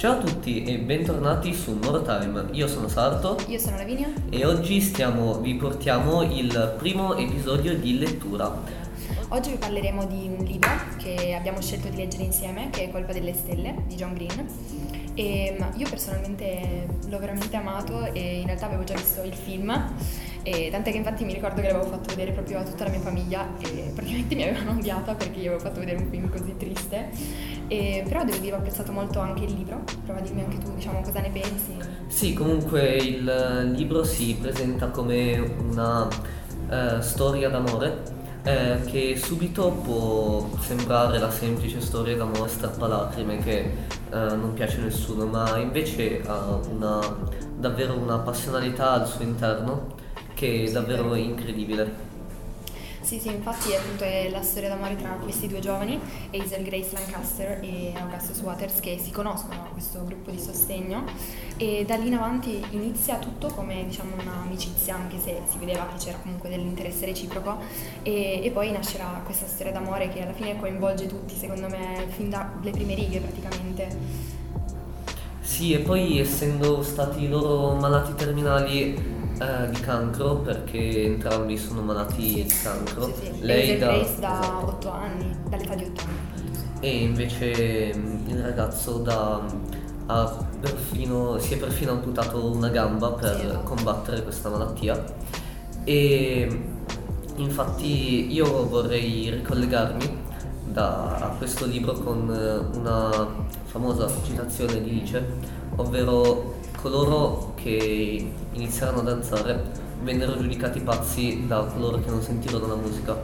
Ciao a tutti e bentornati su More Time. Io sono Sarto Io sono Lavinia. e oggi stiamo, vi portiamo il primo episodio di lettura. Oggi vi parleremo di un libro che abbiamo scelto di leggere insieme, che è Colpa delle Stelle di John Green. E, ma io personalmente l'ho veramente amato e in realtà avevo già visto il film, e tant'è che infatti mi ricordo che l'avevo fatto vedere proprio a tutta la mia famiglia e praticamente mi avevano odiata perché io avevo fatto vedere un film così triste. E, però devo dire ho apprezzato molto anche il libro, prova a dirmi anche tu diciamo cosa ne pensi. Sì, comunque il libro si presenta come una eh, storia d'amore eh, che subito può sembrare la semplice storia d'amore strappalacrime che eh, non piace a nessuno, ma invece ha una, davvero una passionalità al suo interno che è davvero incredibile. Sì, sì, infatti appunto è la storia d'amore tra questi due giovani, Hazel Grace Lancaster e Augustus Waters, che si conoscono a questo gruppo di sostegno e da lì in avanti inizia tutto come diciamo un'amicizia, anche se si vedeva che c'era comunque dell'interesse reciproco e, e poi nascerà questa storia d'amore che alla fine coinvolge tutti, secondo me, fin dalle prime righe praticamente. Sì, e poi essendo stati loro malati terminali eh, di cancro, perché entrambi sono malati di cancro, sì, sì. lei da, Grace da esatto. 8 anni, dall'età di 8 anni. e invece mm, il ragazzo da, ha perfino, si è perfino amputato una gamba per Sì, esatto. combattere questa malattia e infatti io vorrei ricollegarmi da- a questo libro con eh, una famosa citazione di Nietzsche, ovvero coloro che iniziarono a danzare vennero giudicati pazzi da coloro che non sentirono la musica,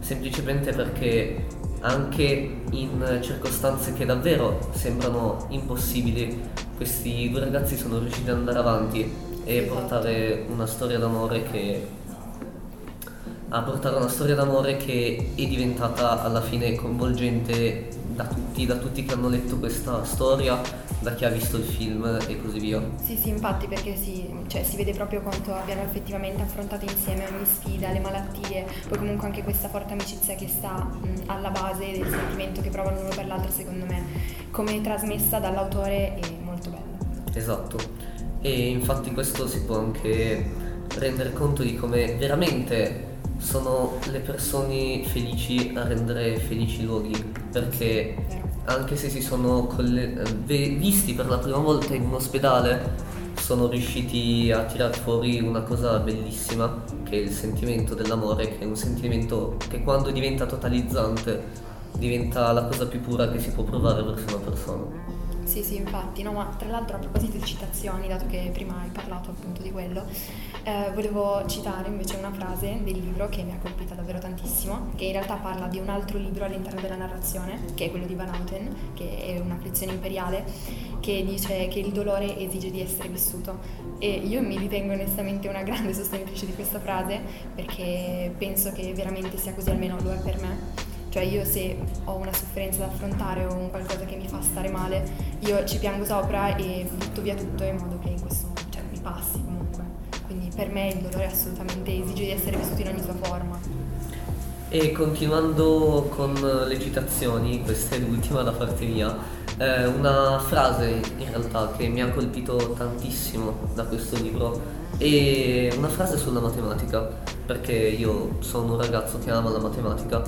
semplicemente perché anche in circostanze che davvero sembrano impossibili, questi due ragazzi sono riusciti ad andare avanti e portare una storia d'amore che a portare una storia d'amore che è diventata alla fine coinvolgente da tutti, da tutti che hanno letto questa storia, da chi ha visto il film e così via. Sì, sì, infatti perché si, cioè, si vede proprio quanto abbiano effettivamente affrontato insieme ogni sfida, le malattie, poi comunque anche questa forte amicizia che sta mh, alla base del sentimento che provano l'uno per l'altro, secondo me, come trasmessa dall'autore è molto bella. Esatto. E infatti questo si può anche rendere conto di come veramente sono le persone felici a rendere felici i luoghi, perché anche se si sono ve- visti per la prima volta in un ospedale, sono riusciti a tirar fuori una cosa bellissima, che è il sentimento dell'amore, che è un sentimento che quando diventa totalizzante diventa la cosa più pura che si può provare verso una persona. Sì, sì, infatti, no, ma tra l'altro a proposito di citazioni, dato che prima hai parlato appunto di quello, eh, volevo citare invece una frase del libro che mi ha colpita davvero tantissimo, che in realtà parla di un altro libro all'interno della narrazione, che è quello di Van Houten, che è un'afflizione imperiale, che dice che il dolore esige di essere vissuto. E io mi ritengo onestamente una grande sostenitrice di questa frase, perché penso che veramente sia così, almeno lo è per me. Cioè io se ho una sofferenza da affrontare o un qualcosa che mi fa stare male, io ci piango sopra e butto via tutto in modo che questo cioè, mi passi comunque. Quindi per me il dolore assolutamente esige di essere vissuto in ogni sua forma. E continuando con le citazioni, questa è l'ultima da parte mia, eh, una frase in realtà che mi ha colpito tantissimo da questo libro è una frase sulla matematica, perché io sono un ragazzo che ama la matematica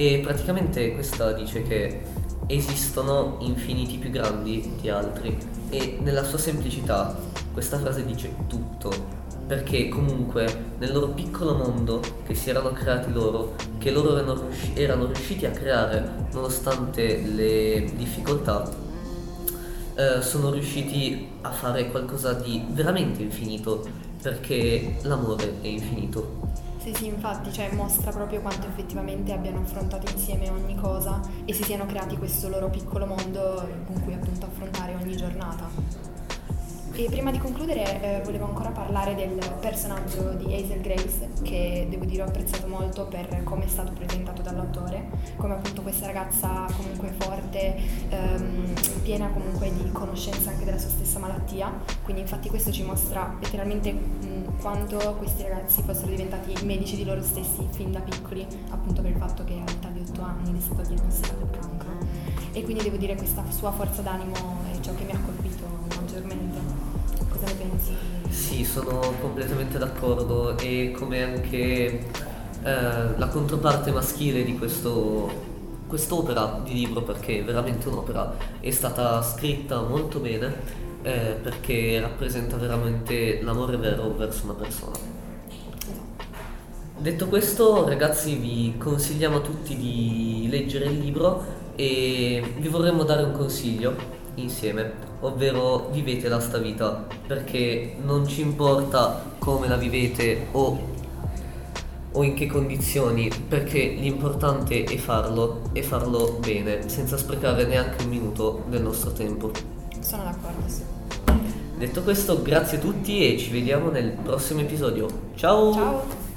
e praticamente questa dice che esistono infiniti più grandi di altri e nella sua semplicità questa frase dice tutto perché comunque nel loro piccolo mondo che si erano creati loro, che loro erano, riusci- erano riusciti a creare nonostante le difficoltà, eh, sono riusciti a fare qualcosa di veramente infinito, perché l'amore è infinito. Sì, sì, infatti, cioè, mostra proprio quanto effettivamente abbiano affrontato insieme ogni cosa e si siano creati questo loro piccolo mondo con cui appunto affrontare ogni giornata. E prima di concludere eh, volevo ancora parlare del personaggio di Hazel Grace, che devo dire ho apprezzato molto per come è stato presentato dall'autore, come appunto questa ragazza comunque forte, ehm, piena comunque di conoscenza anche della sua stessa malattia, quindi infatti questo ci mostra letteralmente mh, quanto questi ragazzi fossero diventati medici di loro stessi fin da piccoli, appunto per il fatto che all'età di 8 anni gli è stato diagnosticato il cancro. E quindi devo dire questa sua forza d'animo è ciò che mi ha colpito maggiormente. Cosa ne pensi? Sì, sono completamente d'accordo e come anche eh, la controparte maschile di questo, quest'opera di libro, perché è veramente un'opera, è stata scritta molto bene eh, perché rappresenta veramente l'amore vero verso una persona. Detto questo, ragazzi, vi consigliamo a tutti di leggere il libro e vi vorremmo dare un consiglio insieme, ovvero vivete la sta vita, perché non ci importa come la vivete o, o in che condizioni, perché l'importante è farlo e farlo bene, senza sprecare neanche un minuto del nostro tempo. Sono d'accordo, sì. Detto questo, grazie a tutti e ci vediamo nel prossimo episodio. Ciao! Ciao!